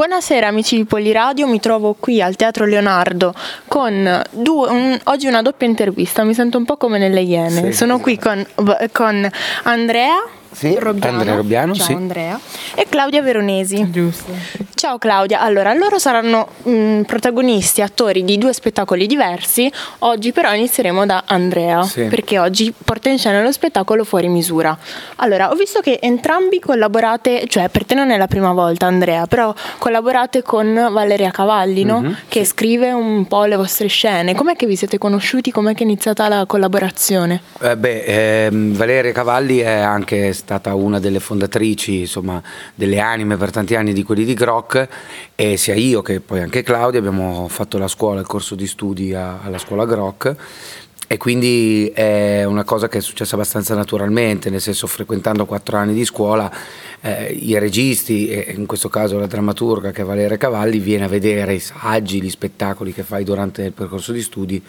Buonasera amici di Poliradio, mi trovo qui al Teatro Leonardo con due, un, oggi una doppia intervista, mi sento un po' come nelle Iene. Sì. Sono qui con, con Andrea Sì, Robbiano. Andrea Robbiano, Ciao sì. Andrea. E Claudia Veronesi. Giusto. Ciao Claudia, allora loro saranno mh, protagonisti, attori di due spettacoli diversi, oggi però inizieremo da Andrea, Sì. perché oggi porta in scena lo spettacolo Fuori misura. Allora, ho visto che entrambi collaborate, cioè per te non è la prima volta Andrea, però collaborate con Valeria Cavalli, no? Mhm, che scrive un po' le vostre scene. Com'è che vi siete conosciuti? Com'è che è iniziata la collaborazione? Eh, beh, ehm, Valeria Cavalli è anche stata una delle fondatrici, insomma, delle anime per tanti anni di quelli di Grok e sia io che poi anche Claudia abbiamo fatto la scuola, il corso di studi a- alla scuola Grok e quindi è una cosa che è successa abbastanza naturalmente, nel senso frequentando quattro anni di scuola eh, i registi e in questo caso la drammaturga che è Valeria Cavalli viene a vedere i saggi, gli spettacoli che fai durante il percorso di studi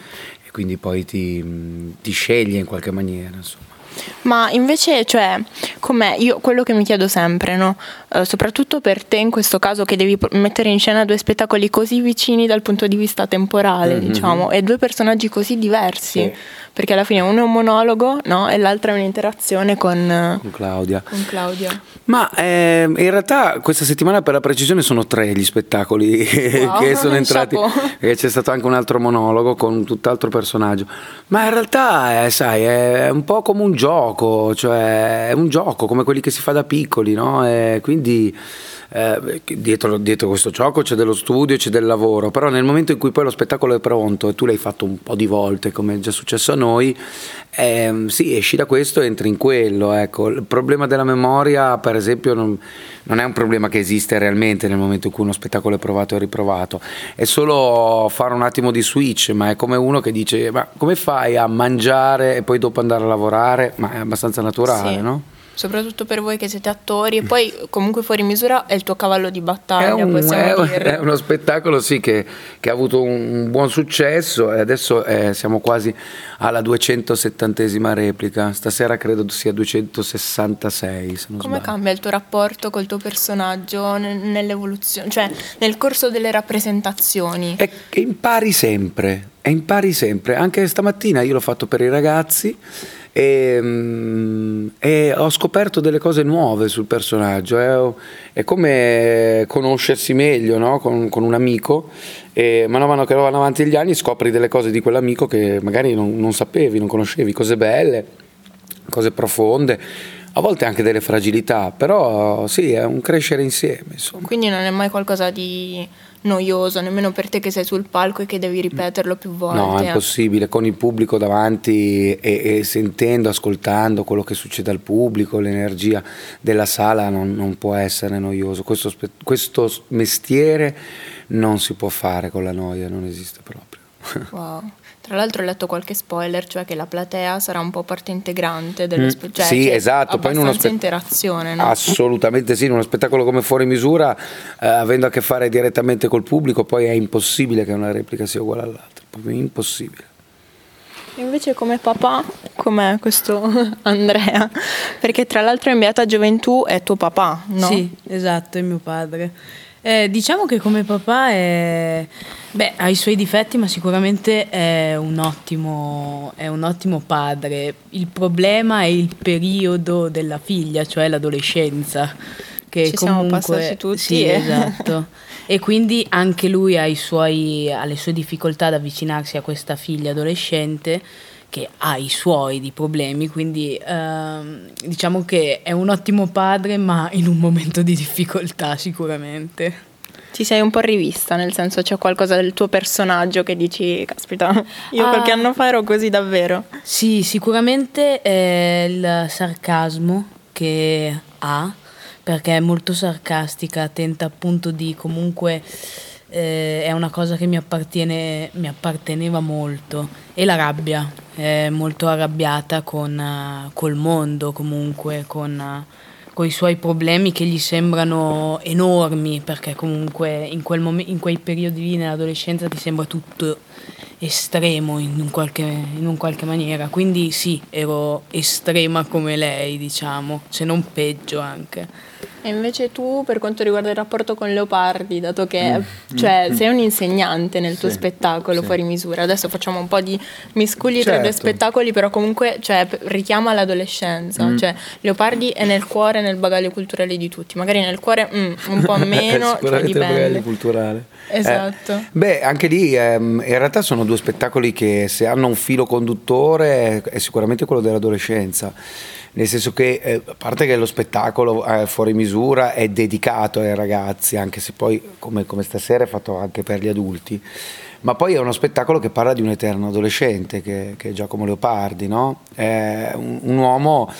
e quindi poi ti, ti sceglie in qualche maniera. Insomma. Ma invece, cioè, com'è? Io quello che mi chiedo sempre, no? Eh, soprattutto per te in questo caso che devi mettere in scena due spettacoli così vicini dal punto di vista temporale, Mhm. diciamo, e due personaggi così diversi, Sì. perché alla fine uno è un monologo, no? E l'altra è un'interazione con, eh, Con Claudia. con Claudia. Ma ehm, in realtà questa settimana per la precisione sono tre gli spettacoli Wow, che sono entrati, perché c'è stato anche un altro monologo con un tutt'altro personaggio. Ma in realtà, eh, sai, è un po' come un gioco, cioè è un gioco come quelli che si fa da piccoli, no? E quindi eh, dietro, dietro questo gioco c'è dello studio, c'è del lavoro, però nel momento in cui poi lo spettacolo è pronto e tu l'hai fatto un po' di volte, come è già successo a noi, ehm, sì, esci da questo e entri in quello. Ecco. Il problema della memoria, per esempio, non, non è un problema che esiste realmente nel momento in cui uno spettacolo è provato e riprovato, è solo fare un attimo di switch, ma è come uno che dice, ma come fai a mangiare e poi dopo andare a lavorare? Ma è abbastanza naturale, Sì. no? Soprattutto per voi che siete attori e poi comunque fuori misura è il tuo cavallo di battaglia, È, un- è- è uno spettacolo sì, che, che ha avuto un buon successo e adesso eh, siamo quasi alla 270esima replica. Stasera credo sia 266. Se Come sbaglio. cambia il tuo rapporto col tuo personaggio ne- nell'evoluzione, cioè nel corso delle rappresentazioni? È che impari sempre, e impari sempre. Anche stamattina io l'ho fatto per i ragazzi e, mm, e ho scoperto delle cose nuove sul personaggio. È, è come conoscersi meglio no? con, con un amico e man mano che vanno avanti gli anni scopri delle cose di quell'amico che magari non, non sapevi, non conoscevi, cose belle, cose profonde. A volte anche delle fragilità, però sì, è un crescere insieme, insomma. Quindi non è mai qualcosa di noioso, nemmeno per te che sei sul palco e che devi ripeterlo più volte. No, è eh. impossibile, con il pubblico davanti e, e sentendo, ascoltando quello che succede al pubblico, l'energia della sala non, non può essere noioso. Questo, questo mestiere non si può fare con la noia, non esiste proprio. Wow. Tra l'altro ho letto qualche spoiler, cioè che la platea sarà un po' parte integrante dello Mm, spettacolo. sì, esatto, poi in uno spe- interazione, no? Assolutamente sì, in uno spettacolo come fuori misura, eh, avendo a che fare direttamente col pubblico, poi è impossibile che una replica sia uguale all'altra, proprio impossibile. Invece come papà, com'è questo Andrea? Perché tra l'altro in Beata Gioventù è tuo papà, no? Sì, esatto, è mio padre. Eh, diciamo che come papà è, beh, ha i suoi difetti, ma sicuramente è un, ottimo, è un ottimo padre. Il problema è il periodo della figlia, cioè l'adolescenza. Che Ci siamo comunque, passati tutti, Sì, eh. esatto. E quindi anche lui ha, i suoi, ha le sue difficoltà ad avvicinarsi a questa figlia adolescente che ha i suoi di problemi, quindi ehm, diciamo che è un ottimo padre, ma in un momento di difficoltà sicuramente. Ti sei un po' rivista, nel senso c'è qualcosa del tuo personaggio che dici, caspita, io Ah. qualche anno fa ero così davvero. Sì, sicuramente è il sarcasmo che ha, perché è molto sarcastica, tenta appunto di comunque eh, è una cosa che mi appartiene, mi apparteneva molto. E la rabbia, è molto arrabbiata con, eh, col mondo comunque, con, eh, con i suoi problemi che gli sembrano enormi, perché comunque in, quel momen- in quei periodi lì nell'adolescenza ti sembra tutto estremo in un, qualche, in un qualche maniera. Quindi sì, ero estrema come lei, diciamo, se non peggio anche. E invece tu, per quanto riguarda il rapporto con Leopardi, dato che mm. cioè, mm. sei un insegnante nel tuo spettacolo sì. fuori misura, adesso facciamo un po' di miscugli certo. tra i due certo. spettacoli, però comunque cioè, richiama l'adolescenza. Mm. Cioè, Leopardi è nel cuore, nel bagaglio culturale di tutti, magari nel cuore mm, un po' meno, cioè dipende. Nel bagaglio culturale. Esatto. Eh, beh, anche lì ehm, in realtà sono due spettacoli che se hanno un filo conduttore è sicuramente quello dell'adolescenza nel senso che eh, a parte che lo spettacolo eh, fuori misura è dedicato ai ragazzi, anche se poi come, come, stasera è fatto anche per gli adulti, ma poi è uno spettacolo che parla di un eterno adolescente, che, che è Giacomo Leopardi, no? è un, un uomo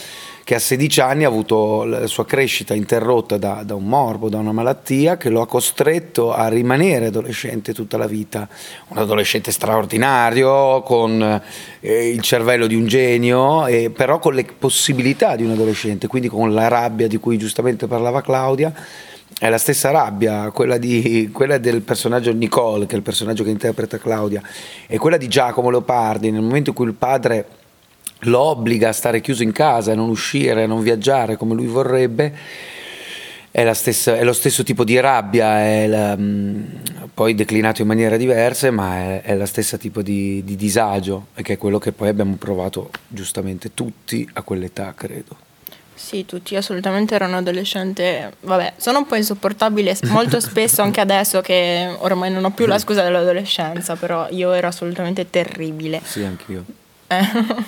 che a 16 anni ha avuto la sua crescita interrotta da, da, un morbo, da una malattia che lo ha costretto a rimanere adolescente tutta la vita. Un adolescente straordinario, con eh, il cervello di un genio, eh, però con le possibilità di un adolescente, quindi con la rabbia di cui giustamente parlava Claudia. È la stessa rabbia, quella, di, quella del personaggio Nicole, che è il personaggio che interpreta Claudia, e quella di Giacomo Leopardi, nel momento in cui il padre lo obbliga a stare chiuso in casa, a non uscire, a non viaggiare come lui vorrebbe, è, stessa, è lo stesso tipo di rabbia, è la, mm, poi declinato in maniere diverse, ma è, è lo stesso tipo di, di disagio, che è quello che poi abbiamo provato giustamente tutti a quell'età, credo. Sì, tutti assolutamente ero un adolescente, vabbè, sono un po' insopportabile molto spesso anche adesso che ormai non ho più la scusa dell'adolescenza, però io ero assolutamente terribile. Sì, anch'io. Eh.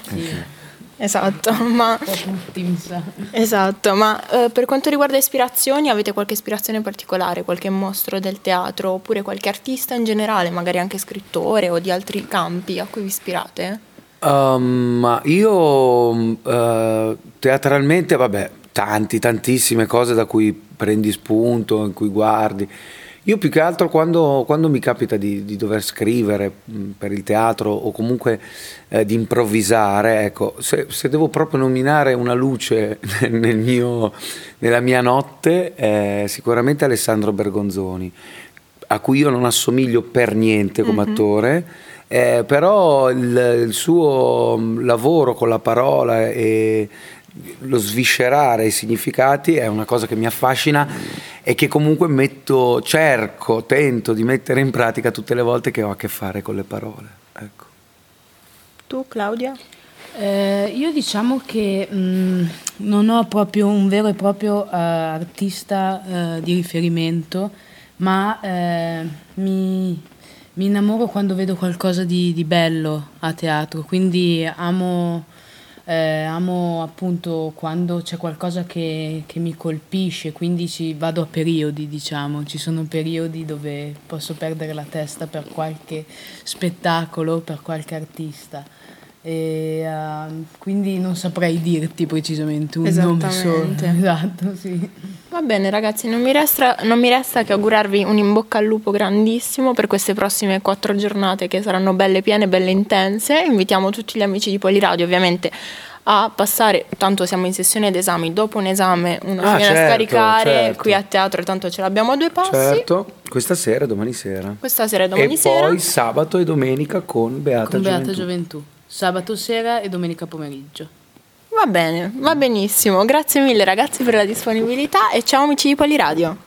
Sì. Esatto, ma, esatto, ma eh, per quanto riguarda ispirazioni, avete qualche ispirazione particolare, qualche mostro del teatro oppure qualche artista in generale, magari anche scrittore o di altri campi a cui vi ispirate? Um, io uh, teatralmente, vabbè, tanti, tantissime cose da cui prendi spunto, in cui guardi. Io più che altro quando, quando mi capita di, di, dover scrivere mm, per il teatro o comunque eh, di improvvisare, ecco, se, se, devo proprio nominare una luce nel mio, nella mia notte, è sicuramente Alessandro Bergonzoni, a cui io non assomiglio per niente come mm-hmm. attore. Eh, però il, il, suo mm, lavoro con la parola e lo sviscerare i significati è una cosa che mi affascina e che comunque metto, cerco, tento di mettere in pratica tutte le volte che ho a che fare con le parole. Ecco. Tu Claudia? Eh, io diciamo che mh, mm, non ho proprio un vero e proprio uh, artista uh, di riferimento, ma uh, mi, mi, innamoro quando vedo qualcosa di, di bello a teatro, quindi amo eh, amo appunto quando c'è qualcosa che, che mi colpisce, quindi ci vado a periodi, diciamo. Ci sono periodi dove posso perdere la testa per qualche spettacolo, per qualche artista. E, uh, quindi non saprei dirti precisamente un nome solo. Esatto, sì. Va bene ragazzi, non mi, resta, non mi resta che augurarvi un in bocca al lupo grandissimo per queste prossime quattro giornate che saranno belle piene, belle intense. Invitiamo tutti gli amici di Poliradio ovviamente a passare, tanto siamo in sessione d'esami, dopo un esame una ah, certo, da scaricare certo. qui a teatro, tanto ce l'abbiamo a due passi. Certo, questa sera e domani sera. Questa sera e domani e sera. E poi sabato e domenica con Beata con Beata Gioventù. Gioventù. Sabato sera e domenica pomeriggio. Va bene, va benissimo. Grazie mille ragazzi per la disponibilità e ciao amici di Poliradio.